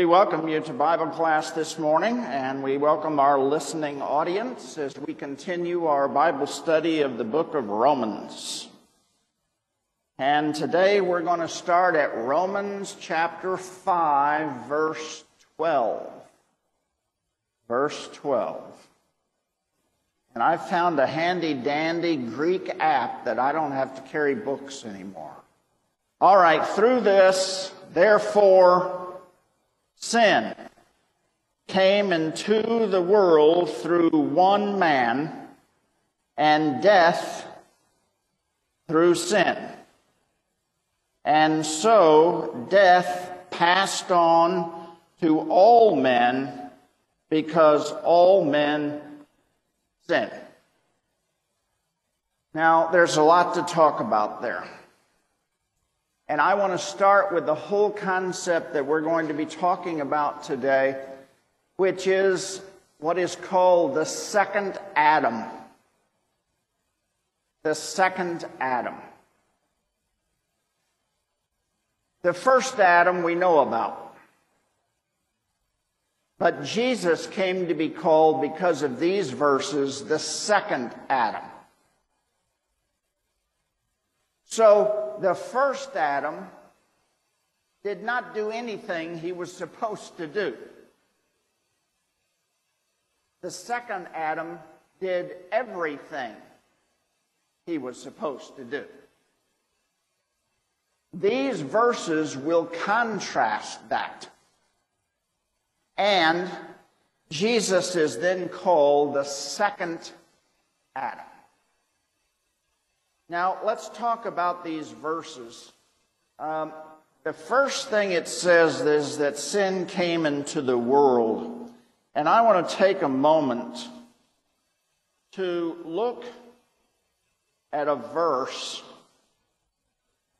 We welcome you to Bible class this morning, and we welcome our listening audience as we continue our Bible study of the book of Romans. And today we're going to start at Romans chapter 5, verse 12. Verse 12. And I found a handy dandy Greek app that I don't have to carry books anymore. All right, through this, therefore, sin came into the world through one man, and death through sin. And so death passed on to all men because all men sin. Now, there's a lot to talk about there. And I want to start with the whole concept that we're going to be talking about today, which is what is called the second Adam. The second Adam. The first Adam we know about. But Jesus came to be called, because of these verses, the second Adam. So the first Adam did not do anything he was supposed to do. The second Adam did everything he was supposed to do. These verses will contrast that. And Jesus is then called the second Adam. Now, let's talk about these verses. Um, the first thing it says is that sin came into the world. And I want to take a moment to look at a verse,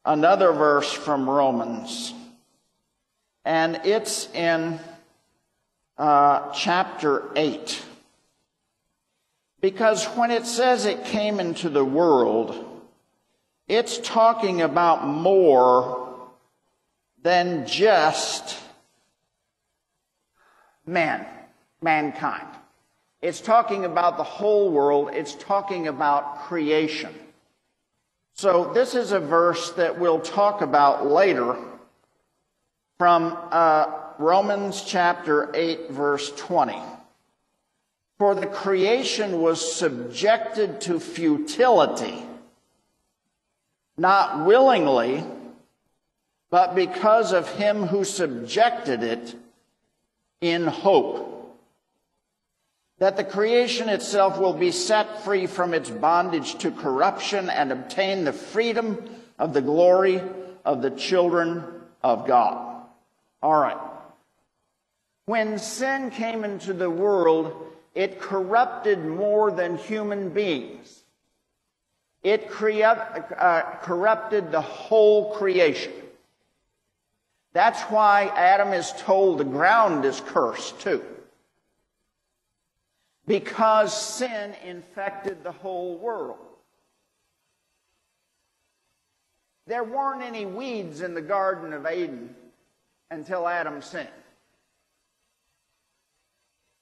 another verse from Romans. And it's in uh, chapter 8. Because when it says it came into the world, it's talking about more than just man, mankind. It's talking about the whole world. It's talking about creation. So this is a verse that we'll talk about later from uh, Romans chapter 8, verse 20. For the creation was subjected to futility not willingly, but because of him who subjected it in hope. That the creation itself will be set free from its bondage to corruption and obtain the freedom of the glory of the children of God. All right. When sin came into the world, it corrupted more than human beings. It uh, corrupted the whole creation. That's why Adam is told the ground is cursed too. Because sin infected the whole world. There weren't any weeds in the Garden of Eden until Adam sinned.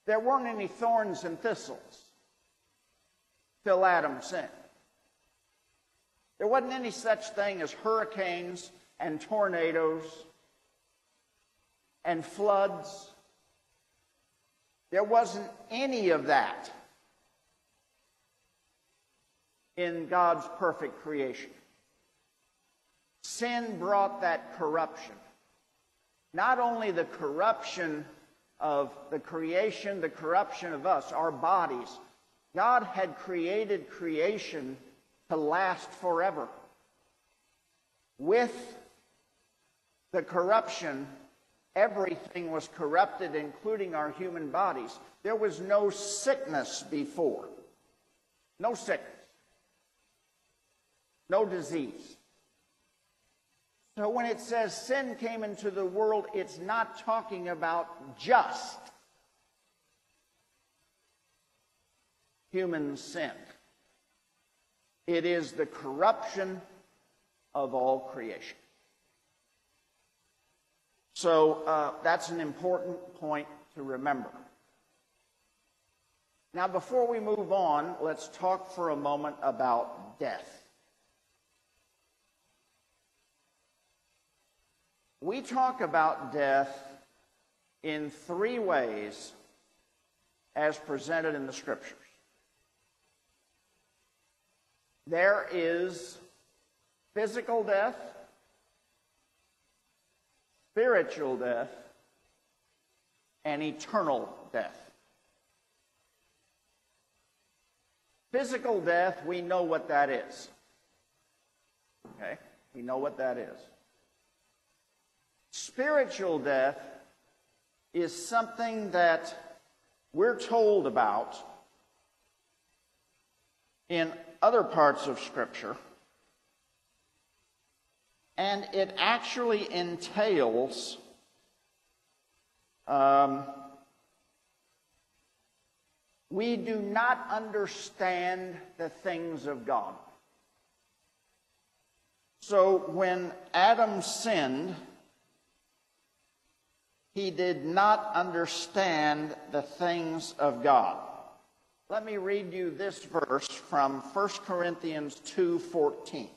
There weren't any thorns and thistles till Adam sinned. There wasn't any such thing as hurricanes and tornadoes and floods. There wasn't any of that in God's perfect creation. Sin brought that corruption. Not only the corruption of the creation, the corruption of us, our bodies. God had created creation to last forever. With the corruption, everything was corrupted, including our human bodies. There was no sickness before. No sickness. No disease. So when it says sin came into the world, it's not talking about just human sin. It is the corruption of all creation. So uh, that's an important point to remember. Now, before we move on, let's talk for a moment about death. We talk about death in three ways as presented in the scriptures. There is physical death, spiritual death, and eternal death. Physical death, we know what that is. Okay? We know what that is. Spiritual death is something that we're told about in other parts of Scripture, and it actually entails um, we do not understand the things of God. So when Adam sinned, he did not understand the things of God. Let me read you this verse from 1 Corinthians 2:14.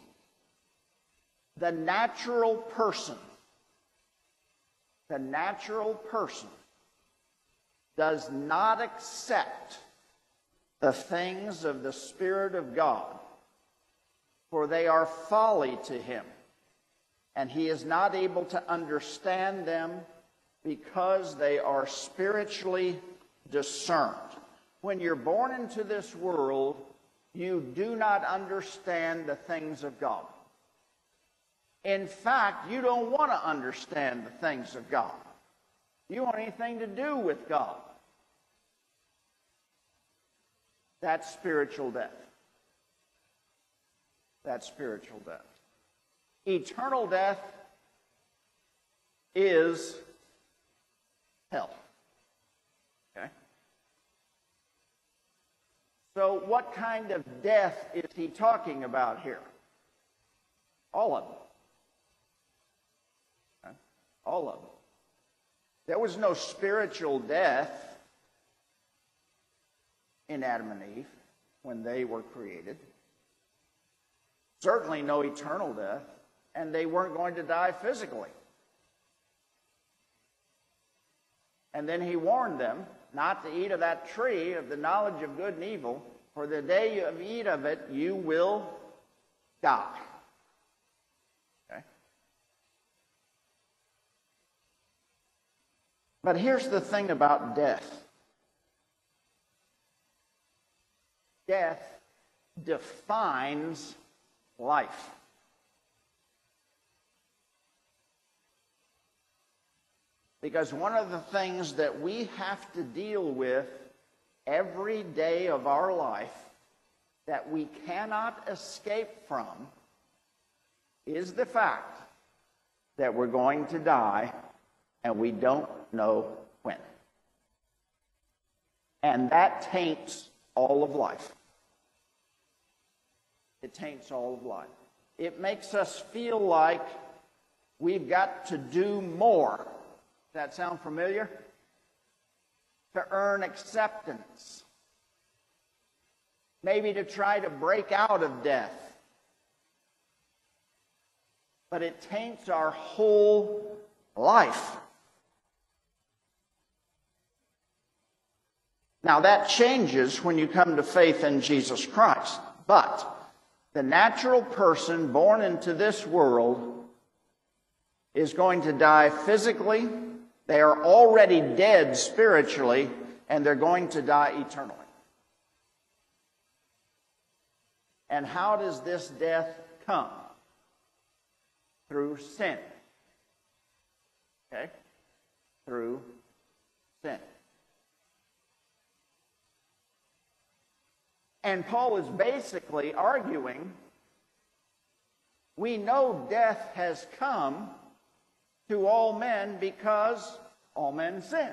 The natural person the natural person does not accept the things of the Spirit of God, for they are folly to him, and he is not able to understand them because they are spiritually discerned. When you're born into this world, you do not understand the things of God. In fact, you don't want to understand the things of God. You want anything to do with God. That's spiritual death. That's spiritual death. Eternal death is hell. So, what kind of death is he talking about here? All of them. All of them. There was no spiritual death in Adam and Eve when they were created. Certainly no eternal death, and they weren't going to die physically. And then he warned them not to eat of that tree of the knowledge of good and evil, for the day you eat of it, you will die. Okay? But here's the thing about death death defines life. Because one of the things that we have to deal with every day of our life that we cannot escape from is the fact that we're going to die and we don't know when. And that taints all of life. It taints all of life. It makes us feel like we've got to do more that sound familiar? To earn acceptance. Maybe to try to break out of death. But it taints our whole life. Now that changes when you come to faith in Jesus Christ. But the natural person born into this world is going to die physically, they are already dead spiritually, and they're going to die eternally. And how does this death come? Through sin. Okay? Through sin. And Paul is basically arguing we know death has come to all men because all men sin.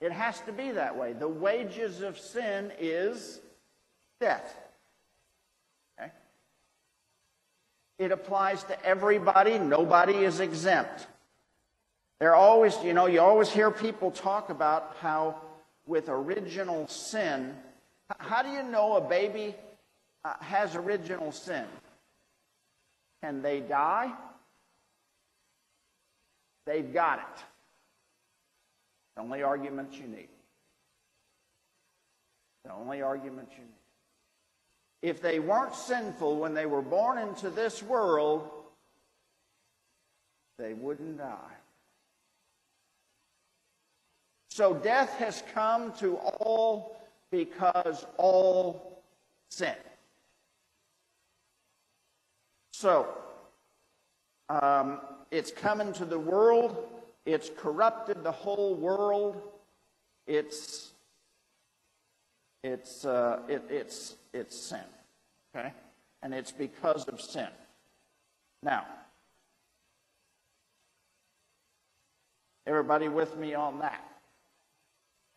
It has to be that way. The wages of sin is death. Okay? It applies to everybody. Nobody is exempt. There always, you know, you always hear people talk about how with original sin, how do you know a baby uh, has original sin? Can they die? They've got it. The only argument you need. The only argument you need. If they weren't sinful when they were born into this world, they wouldn't die. So death has come to all because all sin. So, um, it's come into the world, it's corrupted the whole world, it's, it's, uh, it, it's, it's sin. Okay? And it's because of sin. Now, everybody with me on that?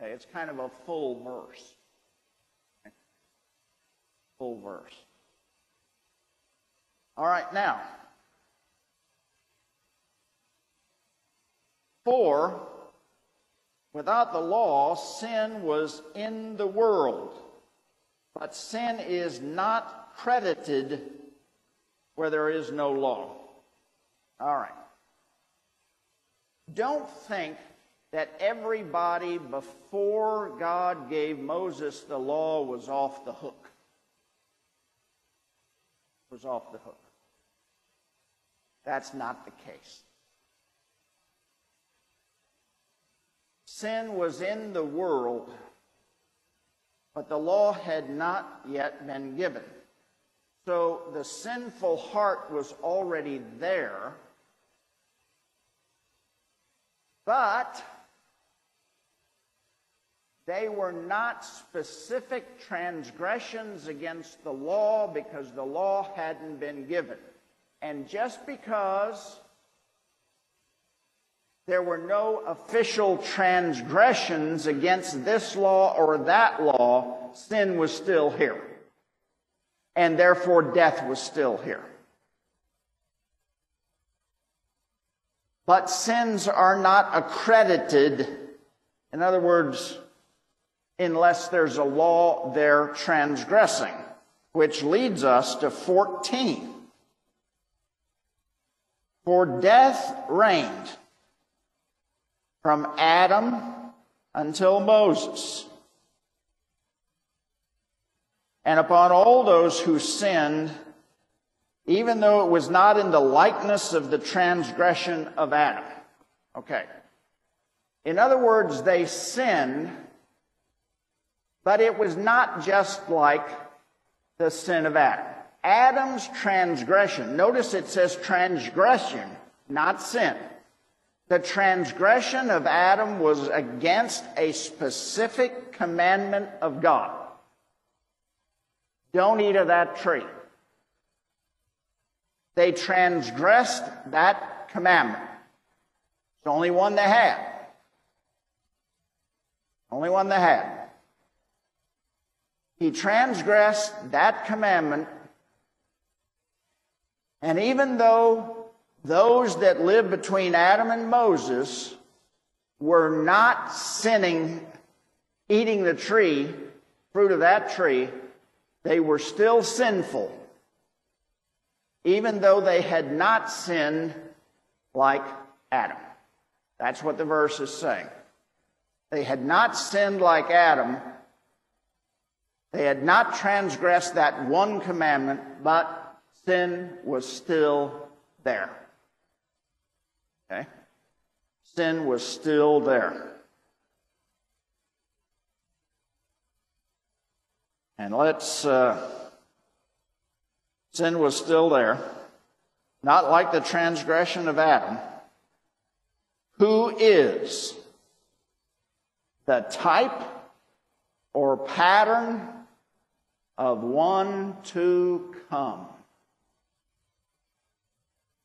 Okay, it's kind of a full verse. Okay? Full verse. All right, now. For without the law, sin was in the world, but sin is not credited where there is no law. All right. Don't think that everybody before God gave Moses the law was off the hook. Was off the hook. That's not the case. Sin was in the world, but the law had not yet been given. So the sinful heart was already there, but they were not specific transgressions against the law because the law hadn't been given. And just because there were no official transgressions against this law or that law, sin was still here. And therefore death was still here. But sins are not accredited. In other words, unless there's a law they're transgressing, which leads us to 14. For death reigned from Adam until Moses. And upon all those who sinned, even though it was not in the likeness of the transgression of Adam. Okay. In other words, they sinned but it was not just like the sin of Adam. Adam's transgression, notice it says transgression, not sin. The transgression of Adam was against a specific commandment of God. Don't eat of that tree. They transgressed that commandment. It's the only one they had. Only one they had. He transgressed that commandment. And even though those that lived between Adam and Moses were not sinning, eating the tree, fruit of that tree, they were still sinful, even though they had not sinned like Adam. That's what the verse is saying. They had not sinned like Adam, they had not transgressed that one commandment, but sin was still there. Sin was still there. And let's, uh, sin was still there. Not like the transgression of Adam, who is the type or pattern of one to come.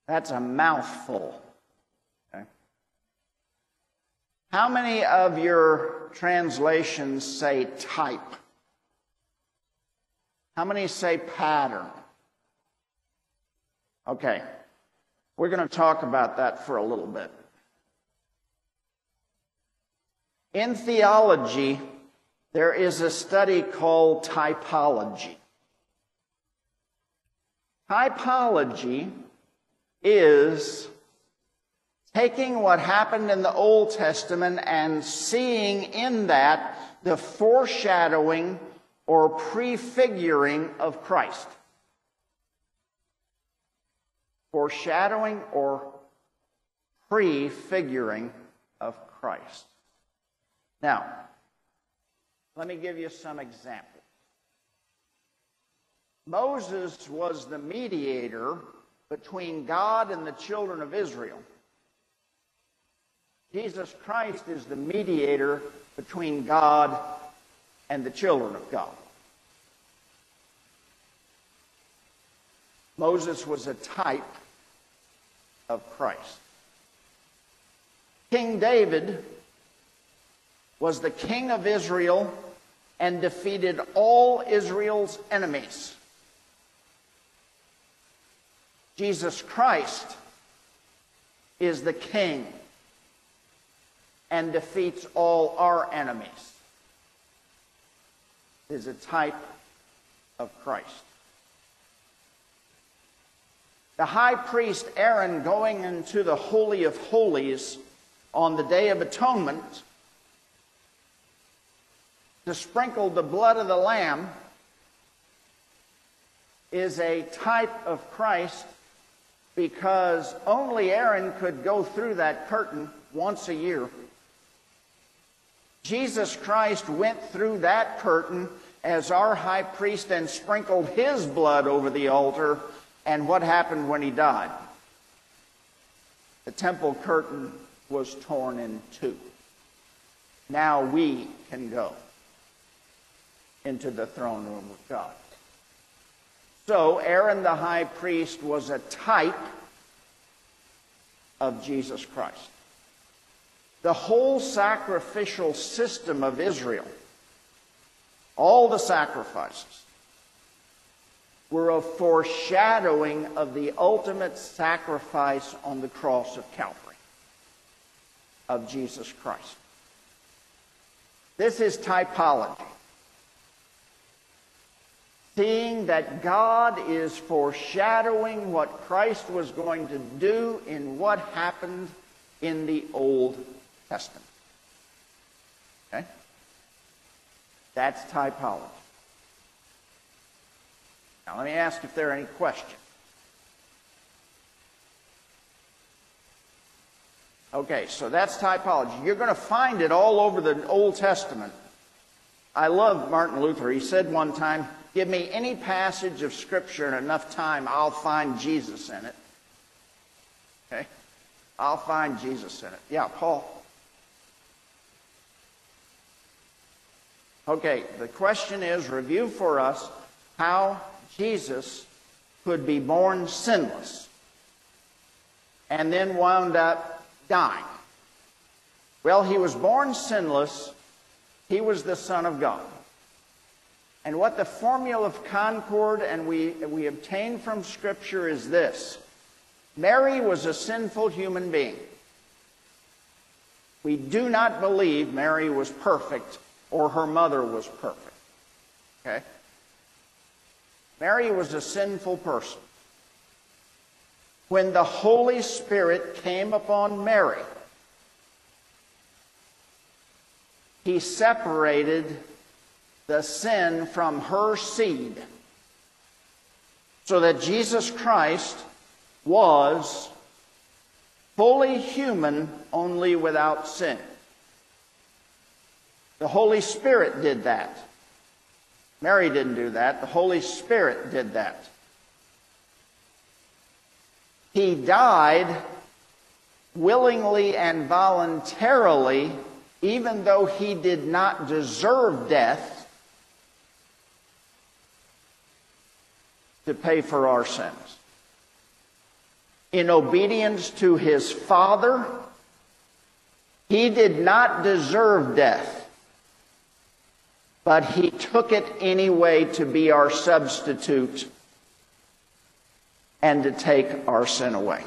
That's a mouthful. Okay. How many of your translations say type? How many say pattern? Okay, we're going to talk about that for a little bit. In theology, there is a study called typology. Typology is taking what happened in the Old Testament and seeing in that the foreshadowing or prefiguring of Christ. Foreshadowing or prefiguring of Christ. Now, let me give you some examples. Moses was the mediator between God and the children of Israel. Jesus Christ is the mediator between God and the children of God. Moses was a type of Christ. King David was the king of Israel and defeated all Israel's enemies. Jesus Christ is the king and defeats all our enemies. Is a type of Christ. The high priest Aaron going into the Holy of Holies on the Day of Atonement to sprinkle the blood of the Lamb is a type of Christ because only Aaron could go through that curtain once a year. Jesus Christ went through that curtain as our high priest and sprinkled his blood over the altar. And what happened when he died? The temple curtain was torn in two. Now we can go into the throne room of God. So Aaron the high priest was a type of Jesus Christ. The whole sacrificial system of Israel, all the sacrifices, were a foreshadowing of the ultimate sacrifice on the cross of Calvary of Jesus Christ. This is typology seeing that God is foreshadowing what Christ was going to do in what happened in the Old Testament. Okay? That's typology. Now, let me ask if there are any questions. Okay, so that's typology. You're going to find it all over the Old Testament. I love Martin Luther. He said one time, Give me any passage of Scripture in enough time, I'll find Jesus in it. Okay? I'll find Jesus in it. Yeah, Paul. Okay, the question is review for us how Jesus could be born sinless and then wound up dying. Well, he was born sinless, he was the Son of God. And what the formula of concord and we, we obtain from Scripture is this Mary was a sinful human being. We do not believe Mary was perfect or her mother was perfect. Okay? Mary was a sinful person. When the Holy Spirit came upon Mary, he separated the sin from her seed so that Jesus Christ was fully human, only without sin. The Holy Spirit did that. Mary didn't do that. The Holy Spirit did that. He died willingly and voluntarily, even though he did not deserve death to pay for our sins. In obedience to his Father, he did not deserve death, but he took it anyway to be our substitute and to take our sin away.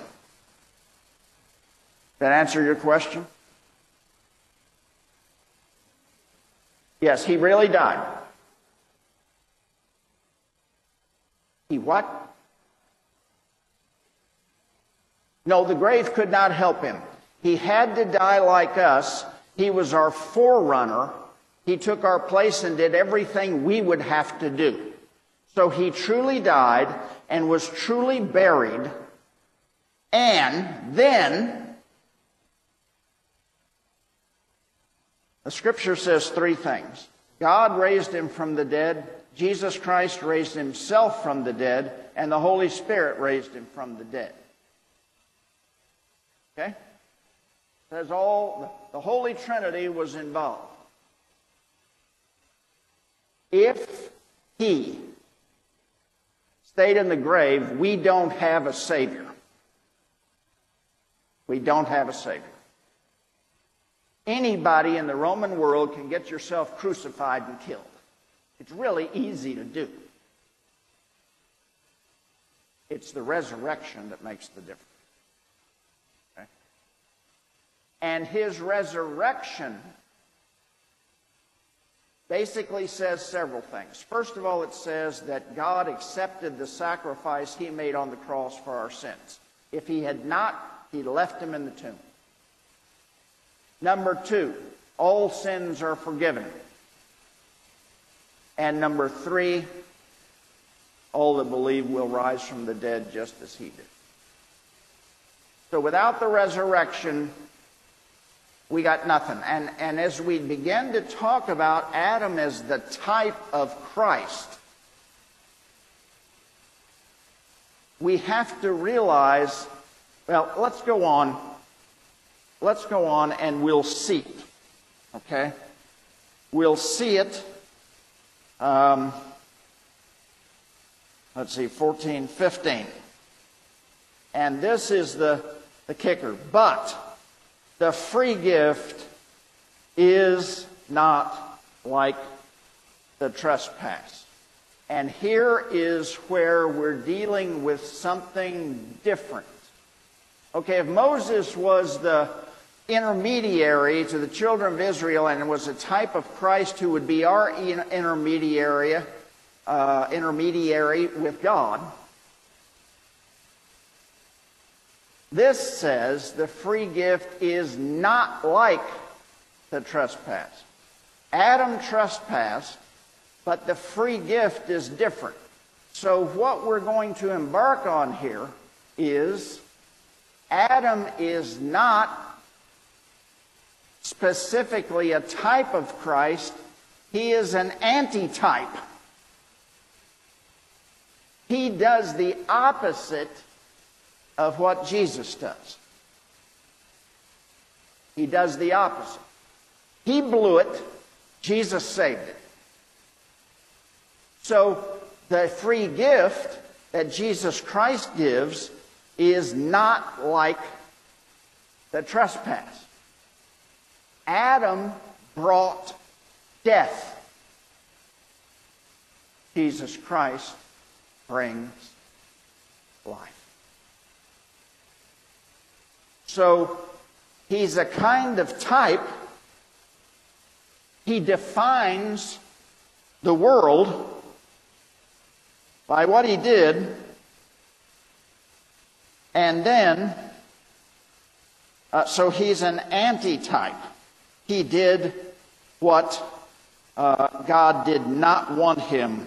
That answer your question? Yes, he really died. He what? No, the grave could not help him. He had to die like us. He was our forerunner. He took our place and did everything we would have to do. So he truly died and was truly buried. And then The scripture says three things God raised him from the dead, Jesus Christ raised himself from the dead, and the Holy Spirit raised him from the dead. Okay? Says all the Holy Trinity was involved. If he stayed in the grave, we don't have a Savior. We don't have a Savior. Anybody in the Roman world can get yourself crucified and killed. It's really easy to do. It's the resurrection that makes the difference. Okay? And his resurrection basically says several things. First of all, it says that God accepted the sacrifice he made on the cross for our sins. If he had not, he left him in the tomb. Number two, all sins are forgiven. And number three, all that believe will rise from the dead just as he did. So without the resurrection, we got nothing. And, and as we begin to talk about Adam as the type of Christ, we have to realize well, let's go on let's go on and we'll see. Okay? We'll see it. Um, let's see, 14, 15. And this is the, the kicker. But the free gift is not like the trespass. And here is where we're dealing with something different. Okay, if Moses was the intermediary to the children of Israel and was a type of Christ who would be our intermediary, uh, intermediary with God. This says the free gift is not like the trespass. Adam trespassed, but the free gift is different. So, what we're going to embark on here is Adam is not specifically a type of Christ, he is an antitype. He does the opposite of what Jesus does. He does the opposite. He blew it, Jesus saved it. So the free gift that Jesus Christ gives is not like the trespass. Adam brought death. Jesus Christ brings life. So he's a kind of type. He defines the world by what he did, and then, uh, so he's an antitype he did what uh, God did not want him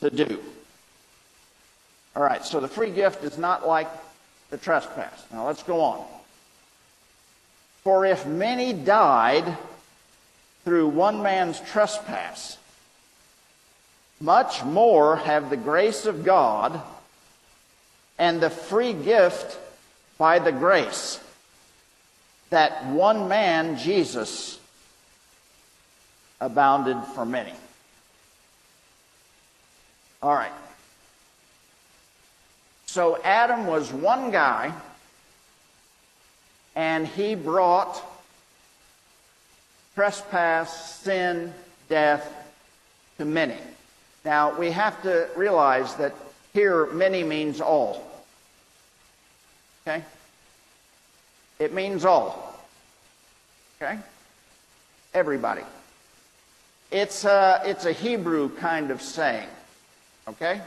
to do. All right, so the free gift is not like the trespass. Now let's go on. For if many died through one man's trespass, much more have the grace of God and the free gift by the grace that one man, Jesus, abounded for many. All right. So Adam was one guy, and he brought trespass, sin, death to many. Now, we have to realize that here many means all. Okay? It means all. Okay? Everybody. It's a, it's a Hebrew kind of saying. Okay?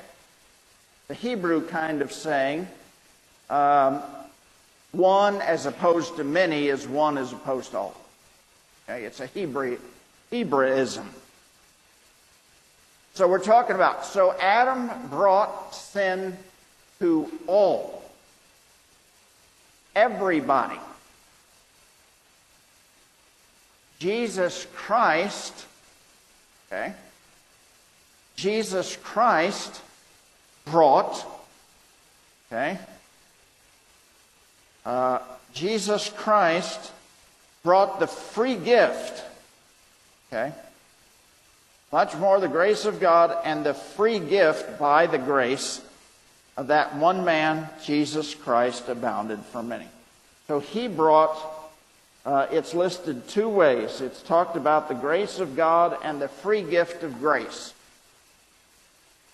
The Hebrew kind of saying, um, one as opposed to many is one as opposed to all. Okay? It's a Hebrew, Hebraism. So we're talking about, so Adam brought sin to all. Everybody. Jesus Christ, okay? Jesus Christ brought, okay? Uh, Jesus Christ brought the free gift, okay? Much more the grace of God and the free gift by the grace of that one man, Jesus Christ, abounded for many. So he brought, uh, it's listed two ways. It's talked about the grace of God and the free gift of grace.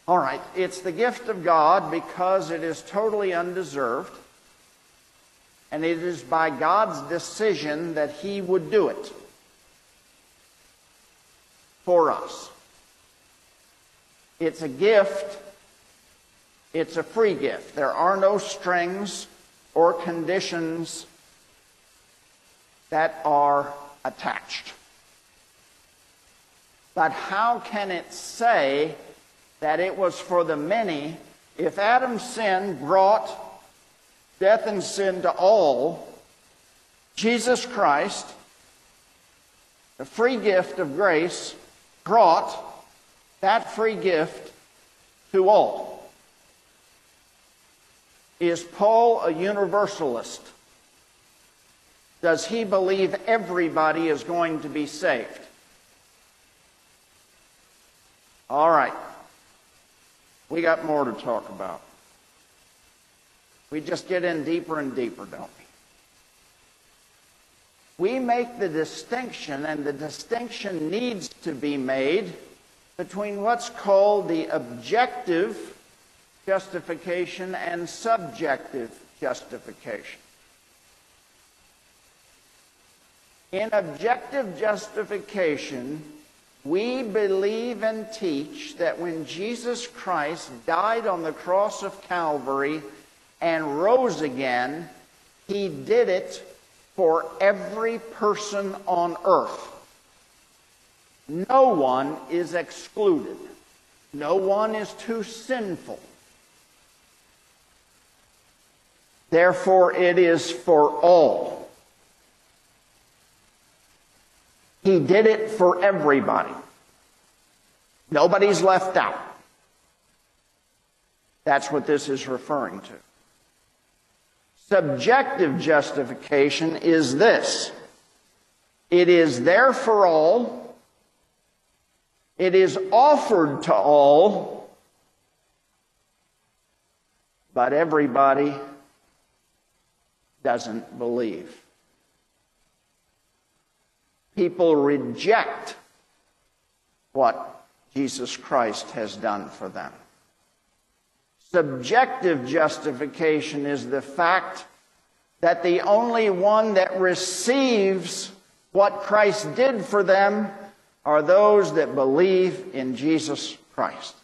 All right, it's the gift of God because it is totally undeserved, and it is by God's decision that He would do it for us. It's a gift, it's a free gift. There are no strings or conditions that are attached. But how can it say that it was for the many if Adam's sin brought death and sin to all? Jesus Christ, the free gift of grace, brought that free gift to all. Is Paul a universalist? Does he believe everybody is going to be saved? All right. We got more to talk about. We just get in deeper and deeper, don't we? we make the distinction, and the distinction needs to be made between what's called the objective justification and subjective justification. In objective justification, we believe and teach that when Jesus Christ died on the cross of Calvary and rose again, he did it for every person on earth. No one is excluded. No one is too sinful. Therefore, it is for all. He did it for everybody. Nobody's left out. That's what this is referring to. Subjective justification is this it is there for all, it is offered to all, but everybody doesn't believe. People reject what Jesus Christ has done for them. Subjective justification is the fact that the only one that receives what Christ did for them are those that believe in Jesus Christ.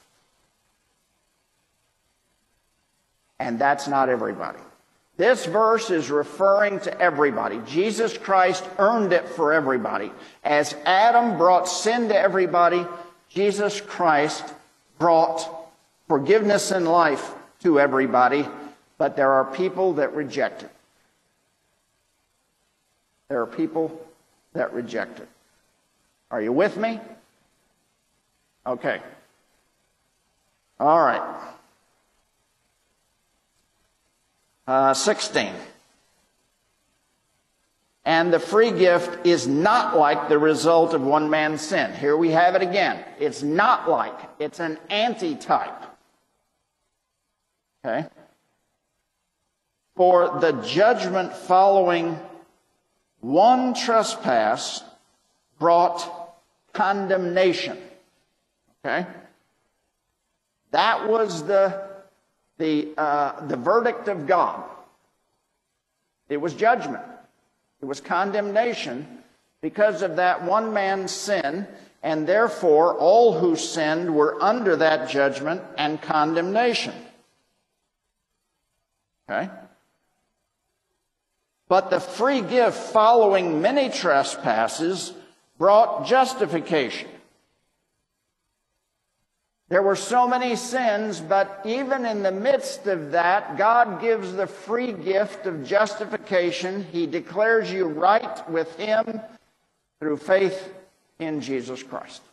And that's not everybody. This verse is referring to everybody. Jesus Christ earned it for everybody. As Adam brought sin to everybody, Jesus Christ brought forgiveness and life to everybody, but there are people that reject it. There are people that reject it. Are you with me? Okay. All right. Uh, 16. And the free gift is not like the result of one man's sin. Here we have it again. It's not like, it's an antitype. Okay? For the judgment following one trespass brought condemnation. Okay? That was the the, uh, the verdict of God. It was judgment. It was condemnation because of that one man's sin, and therefore all who sinned were under that judgment and condemnation. Okay? But the free gift following many trespasses brought justification. There were so many sins, but even in the midst of that, God gives the free gift of justification. He declares you right with Him through faith in Jesus Christ.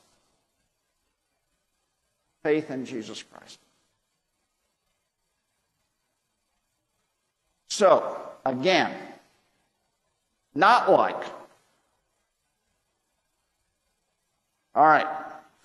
Faith in Jesus Christ. So, again, not like. All right.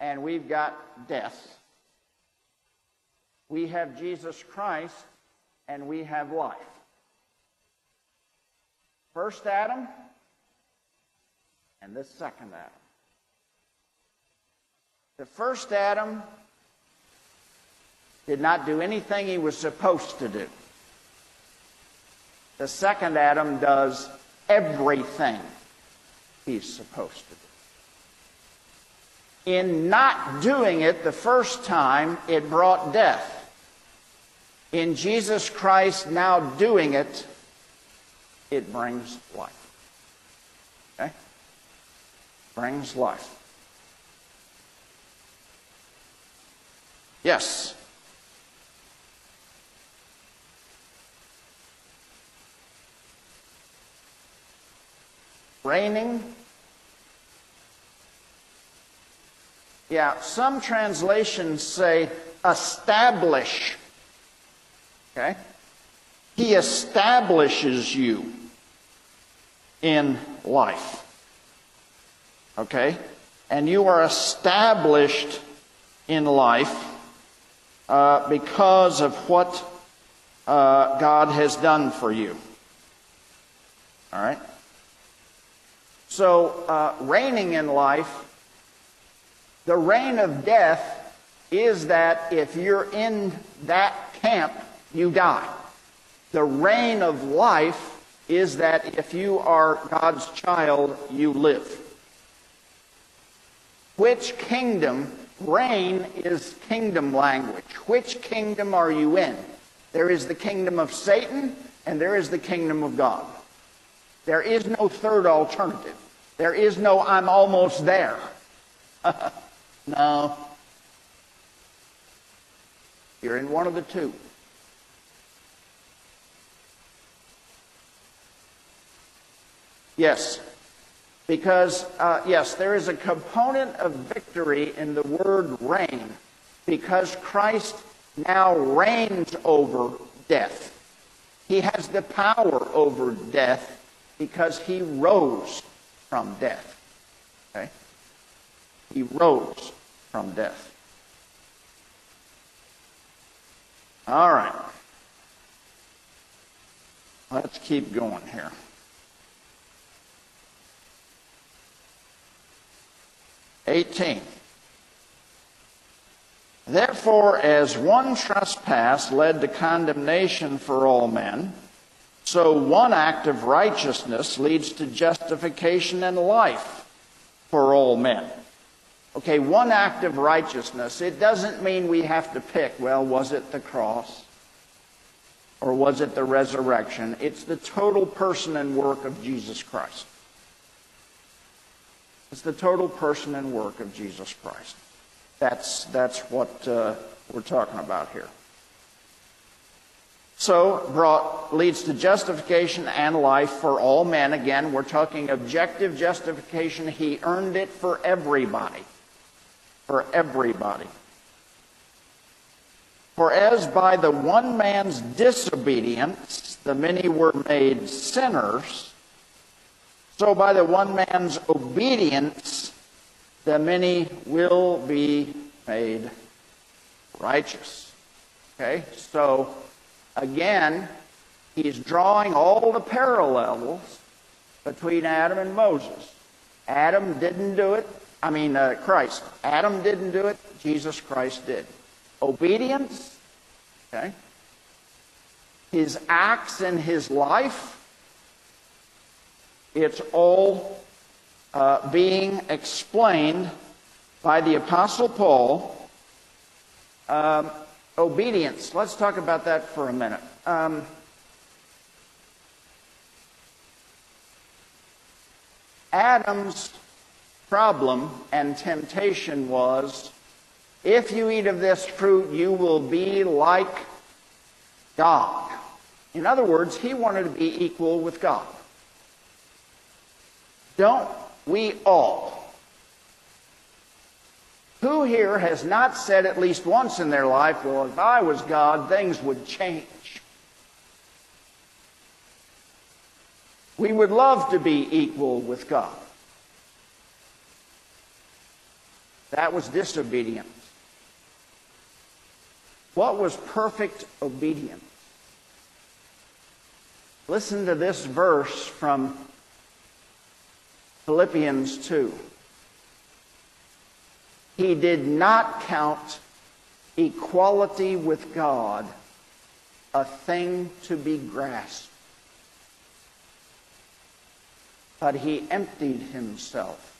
and we've got death. We have Jesus Christ and we have life. First Adam and the second Adam. The first Adam did not do anything he was supposed to do. The second Adam does everything he's supposed to do. In not doing it the first time, it brought death. In Jesus Christ now doing it, it brings life. Okay? Brings life. Yes. Reigning Yeah, some translations say establish. Okay? He establishes you in life. Okay? And you are established in life uh, because of what uh, God has done for you. All right? So, uh, reigning in life the reign of death is that if you're in that camp, you die. The reign of life is that if you are God's child, you live. Which kingdom? Reign is kingdom language. Which kingdom are you in? There is the kingdom of Satan and there is the kingdom of God. There is no third alternative. There is no I'm almost there. No. You're in one of the two. Yes. Because, uh, yes, there is a component of victory in the word reign because Christ now reigns over death. He has the power over death because he rose from death. Okay? He rose from death. All right. Let's keep going here. Eighteen. Therefore, as one trespass led to condemnation for all men, so one act of righteousness leads to justification and life for all men. Okay, one act of righteousness, it doesn't mean we have to pick, well, was it the cross? Or was it the resurrection? It's the total person and work of Jesus Christ. It's the total person and work of Jesus Christ. That's, that's what uh, we're talking about here. So, brought, leads to justification and life for all men. Again, we're talking objective justification. He earned it for everybody for everybody. For as by the one man's disobedience the many were made sinners, so by the one man's obedience the many will be made righteous. Okay, so again, he's drawing all the parallels between Adam and Moses. Adam didn't do it. I mean, uh, Christ. Adam didn't do it. Jesus Christ did. Obedience, okay? His acts and his life, it's all uh, being explained by the Apostle Paul. Um, obedience. Let's talk about that for a minute. Um, Adam's problem and temptation was if you eat of this fruit, you will be like God. In other words, he wanted to be equal with God. Don't we all? Who here has not said at least once in their life, well, if I was God, things would change? We would love to be equal with God. That was disobedience. What was perfect obedience? Listen to this verse from Philippians 2. He did not count equality with God a thing to be grasped, but he emptied himself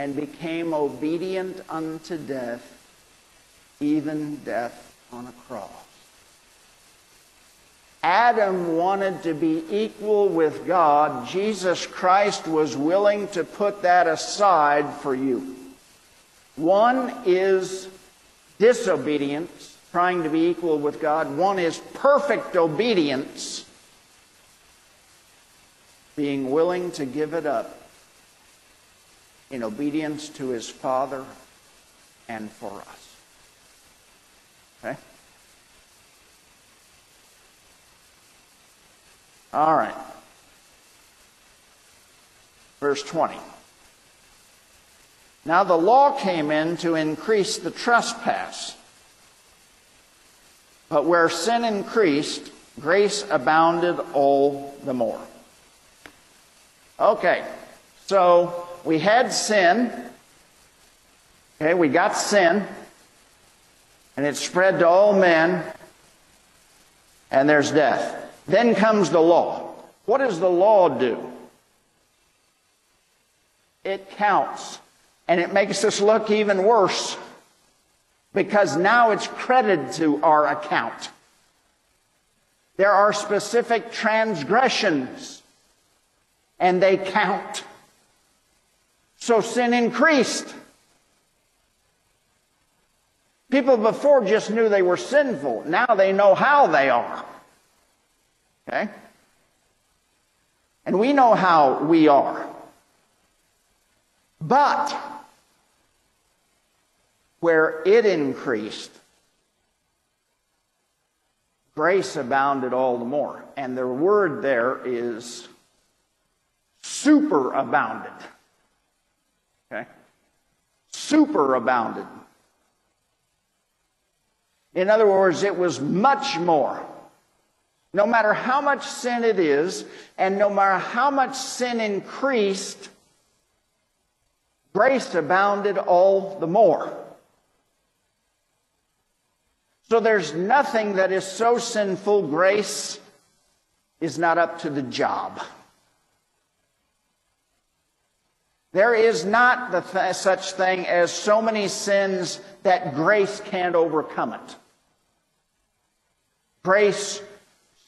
and became obedient unto death, even death on a cross. Adam wanted to be equal with God. Jesus Christ was willing to put that aside for you. One is disobedience, trying to be equal with God. One is perfect obedience, being willing to give it up in obedience to his Father and for us. Okay? All right. Verse 20. Now the law came in to increase the trespass. But where sin increased, grace abounded all the more. Okay, so we had sin. Okay, we got sin. And it spread to all men. And there's death. Then comes the law. What does the law do? It counts. And it makes us look even worse. Because now it's credited to our account. There are specific transgressions. And they count. So sin increased. People before just knew they were sinful. Now they know how they are. Okay? And we know how we are. But where it increased, grace abounded all the more. And the word there is superabounded. Okay? Superabounded. In other words, it was much more. No matter how much sin it is, and no matter how much sin increased, grace abounded all the more. So there's nothing that is so sinful, grace is not up to the job. There is not the th- such thing as so many sins that grace can't overcome it. Grace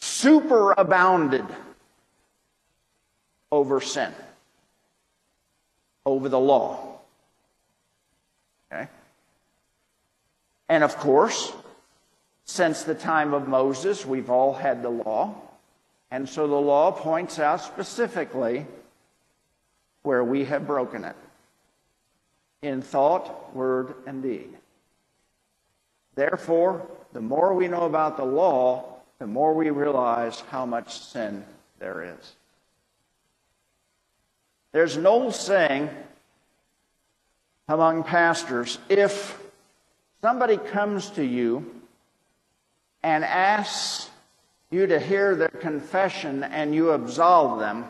superabounded over sin, over the law. Okay? And of course, since the time of Moses, we've all had the law. And so the law points out specifically where we have broken it in thought, word, and deed. Therefore, the more we know about the law, the more we realize how much sin there is. There's an old saying among pastors if somebody comes to you and asks you to hear their confession and you absolve them,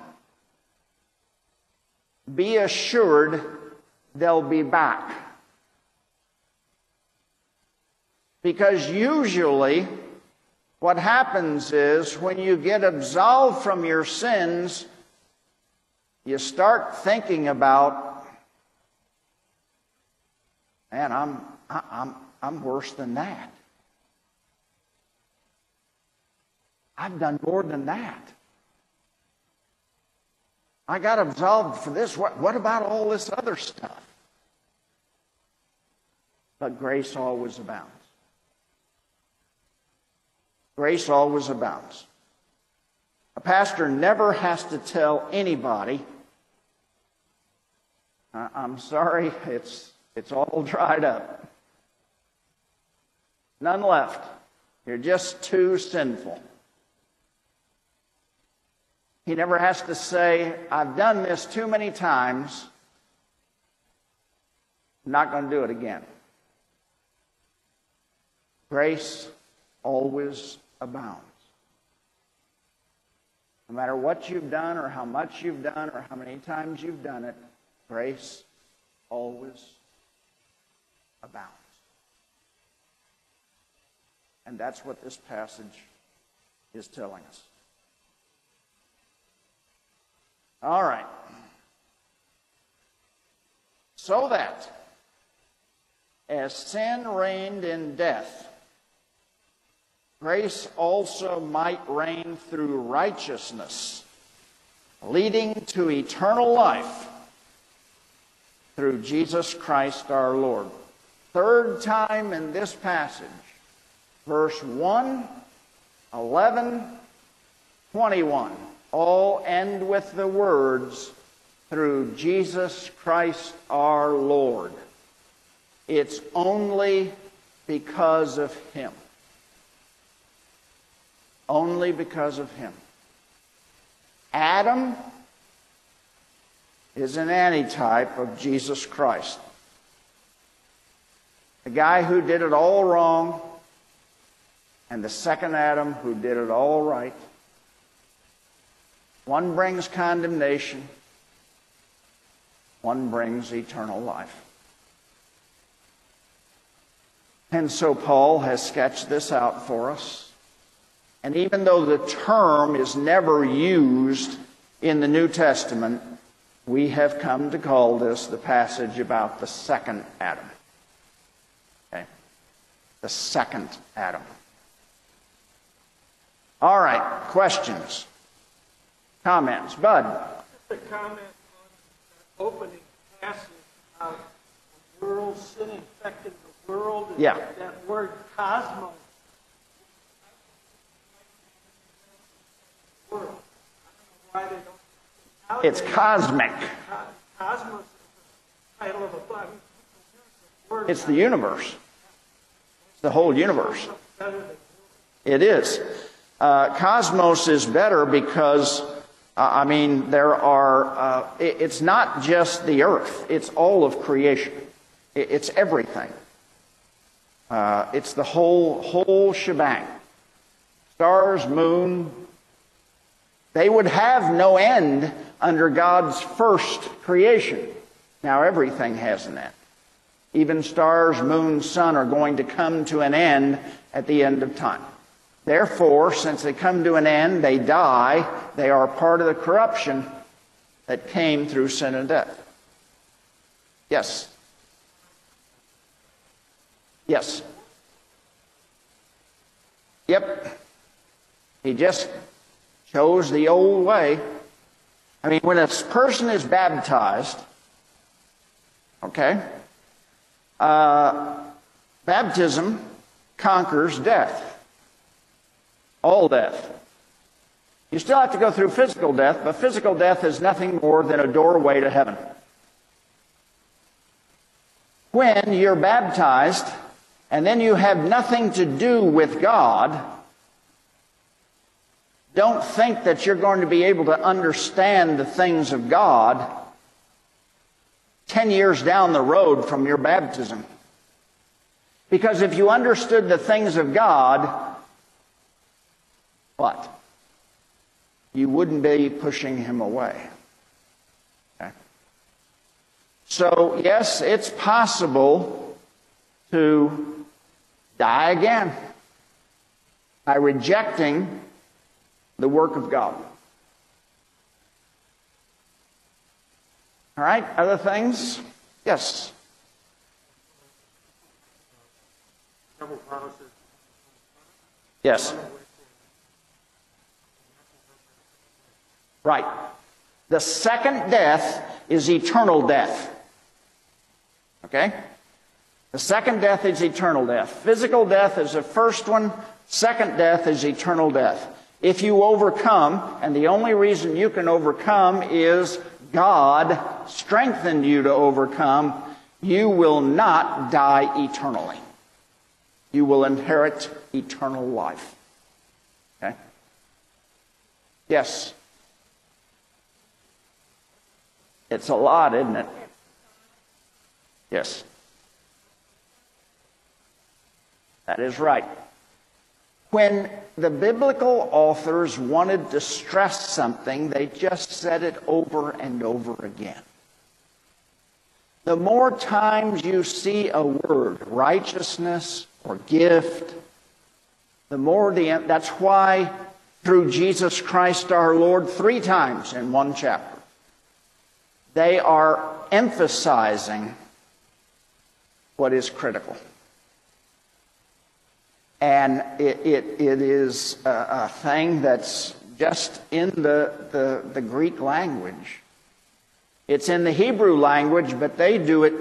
be assured they'll be back. Because usually, what happens is when you get absolved from your sins, you start thinking about, man, I'm, I'm, I'm worse than that. I've done more than that. I got absolved for this. What, what about all this other stuff? But grace always abounds. Grace always abounds. A pastor never has to tell anybody, uh, I'm sorry, it's, it's all dried up. None left. You're just too sinful. He never has to say, I've done this too many times. I'm not going to do it again. Grace always abounds. No matter what you've done or how much you've done or how many times you've done it, grace always abounds. And that's what this passage is telling us. All right. So that as sin reigned in death, grace also might reign through righteousness, leading to eternal life through Jesus Christ our Lord. Third time in this passage, verse 1, 11, 21 all end with the words, through Jesus Christ our Lord. It's only because of Him. Only because of Him. Adam is an antitype of Jesus Christ. The guy who did it all wrong, and the second Adam who did it all right. One brings condemnation, one brings eternal life. And so Paul has sketched this out for us. And even though the term is never used in the New Testament, we have come to call this the passage about the second Adam. Okay? The second Adam. All right, questions? Comments? Bud? Just a comment on opening passage about the world, sin infected the world. and Yeah. That word cosmos. World. I don't know why they don't. It's cosmic. co- Cosmos is the title of a book. Word It's the universe. It's the whole universe. better than It is. Uh, cosmos is better because, I mean, there are, uh, it, it's not just the earth, it's all of creation. It, it's everything. Uh, it's the whole, whole shebang. Stars, moon, they would have no end under God's first creation. Now everything has an end. Even stars, moon, sun are going to come to an end at the end of time. Therefore, since they come to an end, they die. They are part of the corruption that came through sin and death. Yes. Yes. Yep. He just chose the old way. I mean, when a person is baptized, okay, uh, baptism conquers death. All death. You still have to go through physical death, but physical death is nothing more than a doorway to heaven. When you're baptized and then you have nothing to do with God, don't think that you're going to be able to understand the things of God 10 years down the road from your baptism. Because if you understood the things of God, what? You wouldn't be pushing him away. Okay? So, yes, it's possible to die again by rejecting the work of God. All right, other things? Yes. Yes. Right. The second death is eternal death. Okay? The second death is eternal death. Physical death is the first one. Second death is eternal death. If you overcome, and the only reason you can overcome is God strengthened you to overcome, you will not die eternally. You will inherit eternal life. Okay? Yes. It's a lot, isn't it? Yes. That is right. When the biblical authors wanted to stress something, they just said it over and over again. The more times you see a word, righteousness or gift, the more the, that's why through Jesus Christ our Lord, three times in one chapter, they are emphasizing what is critical. And it, it, it is a, a thing that's just in the, the, the Greek language. It's in the Hebrew language, but they do it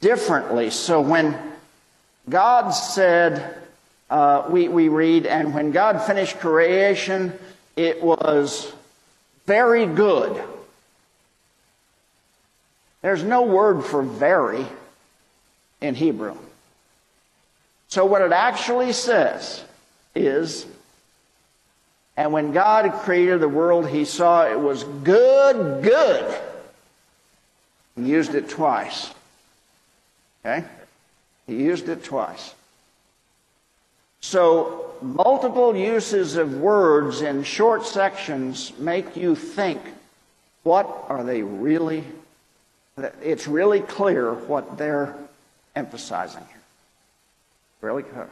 differently. So when God said, uh, we, we read, and when God finished creation, it was very good. There's no word for very in Hebrew. So what it actually says is, and when God created the world, he saw it was good, good. He used it twice. Okay? He used it twice. So, multiple uses of words in short sections make you think what are they really? It's really clear what they're emphasizing here. Really clear.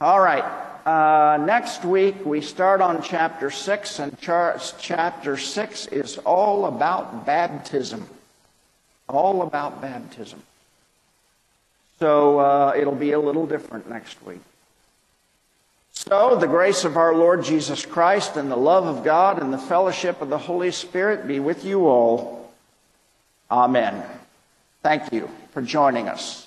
All right. Uh, next week we start on chapter 6, and char- chapter 6 is all about baptism. All about baptism. So uh, it'll be a little different next week. So, the grace of our Lord Jesus Christ and the love of God and the fellowship of the Holy Spirit be with you all. Amen. Thank you for joining us.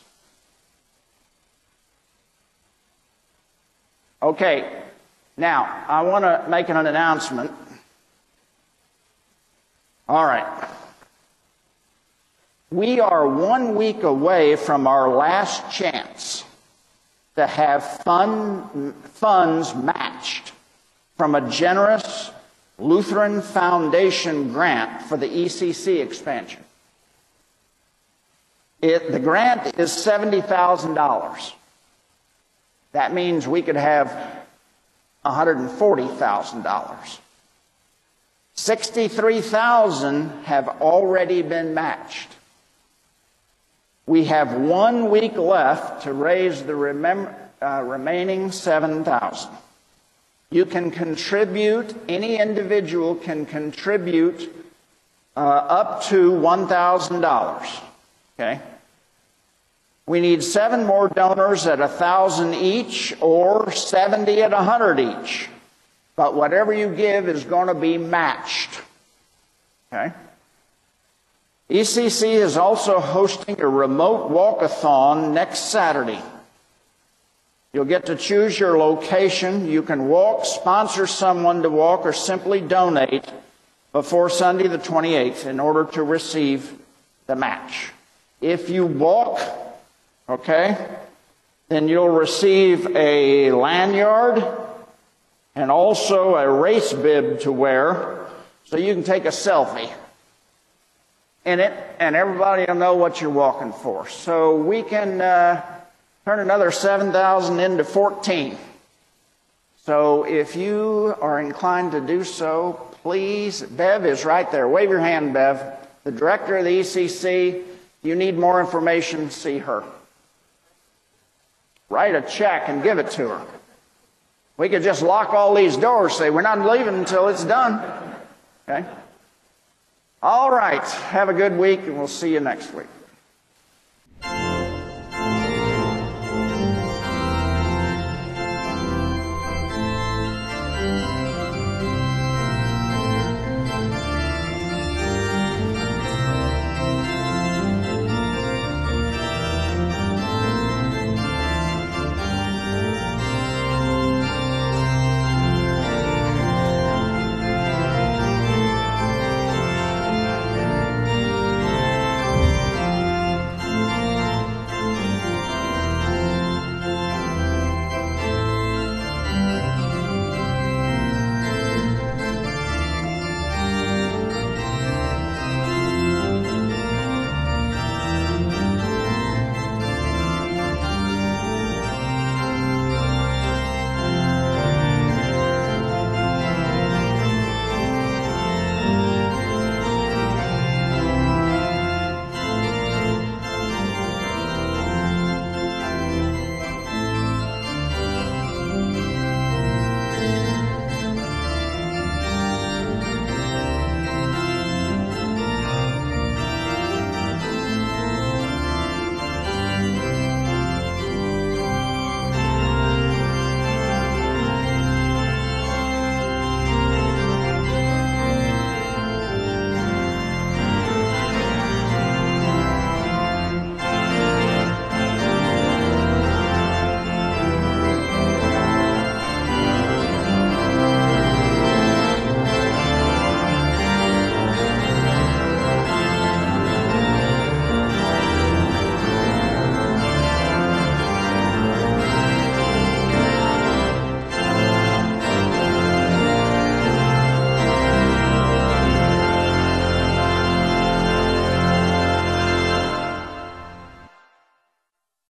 Okay, now I want to make an announcement. All right. We are one week away from our last chance to have fund, funds matched from a generous Lutheran Foundation grant for the ECC expansion. It, the grant is $70,000. That means we could have $140,000. 63,000 have already been matched. We have one week left to raise the remem- uh, remaining 7,000. You can contribute, any individual can contribute uh, up to $1,000. Okay? We need seven more donors at a thousand each or 70 at a hundred each. But whatever you give is going to be matched. Okay? ECC is also hosting a remote walkathon next Saturday. You'll get to choose your location. You can walk, sponsor someone to walk, or simply donate before Sunday the 28th in order to receive the match. If you walk, okay, then you'll receive a lanyard and also a race bib to wear so you can take a selfie in it and everybody will know what you're walking for. So we can uh, turn another 7,000 into 14. So if you are inclined to do so, please, Bev is right there. Wave your hand, Bev. The director of the ECC, you need more information, see her. Write a check and give it to her. We could just lock all these doors, say, we're not leaving until it's done. Okay? All right. Have a good week, and we'll see you next week.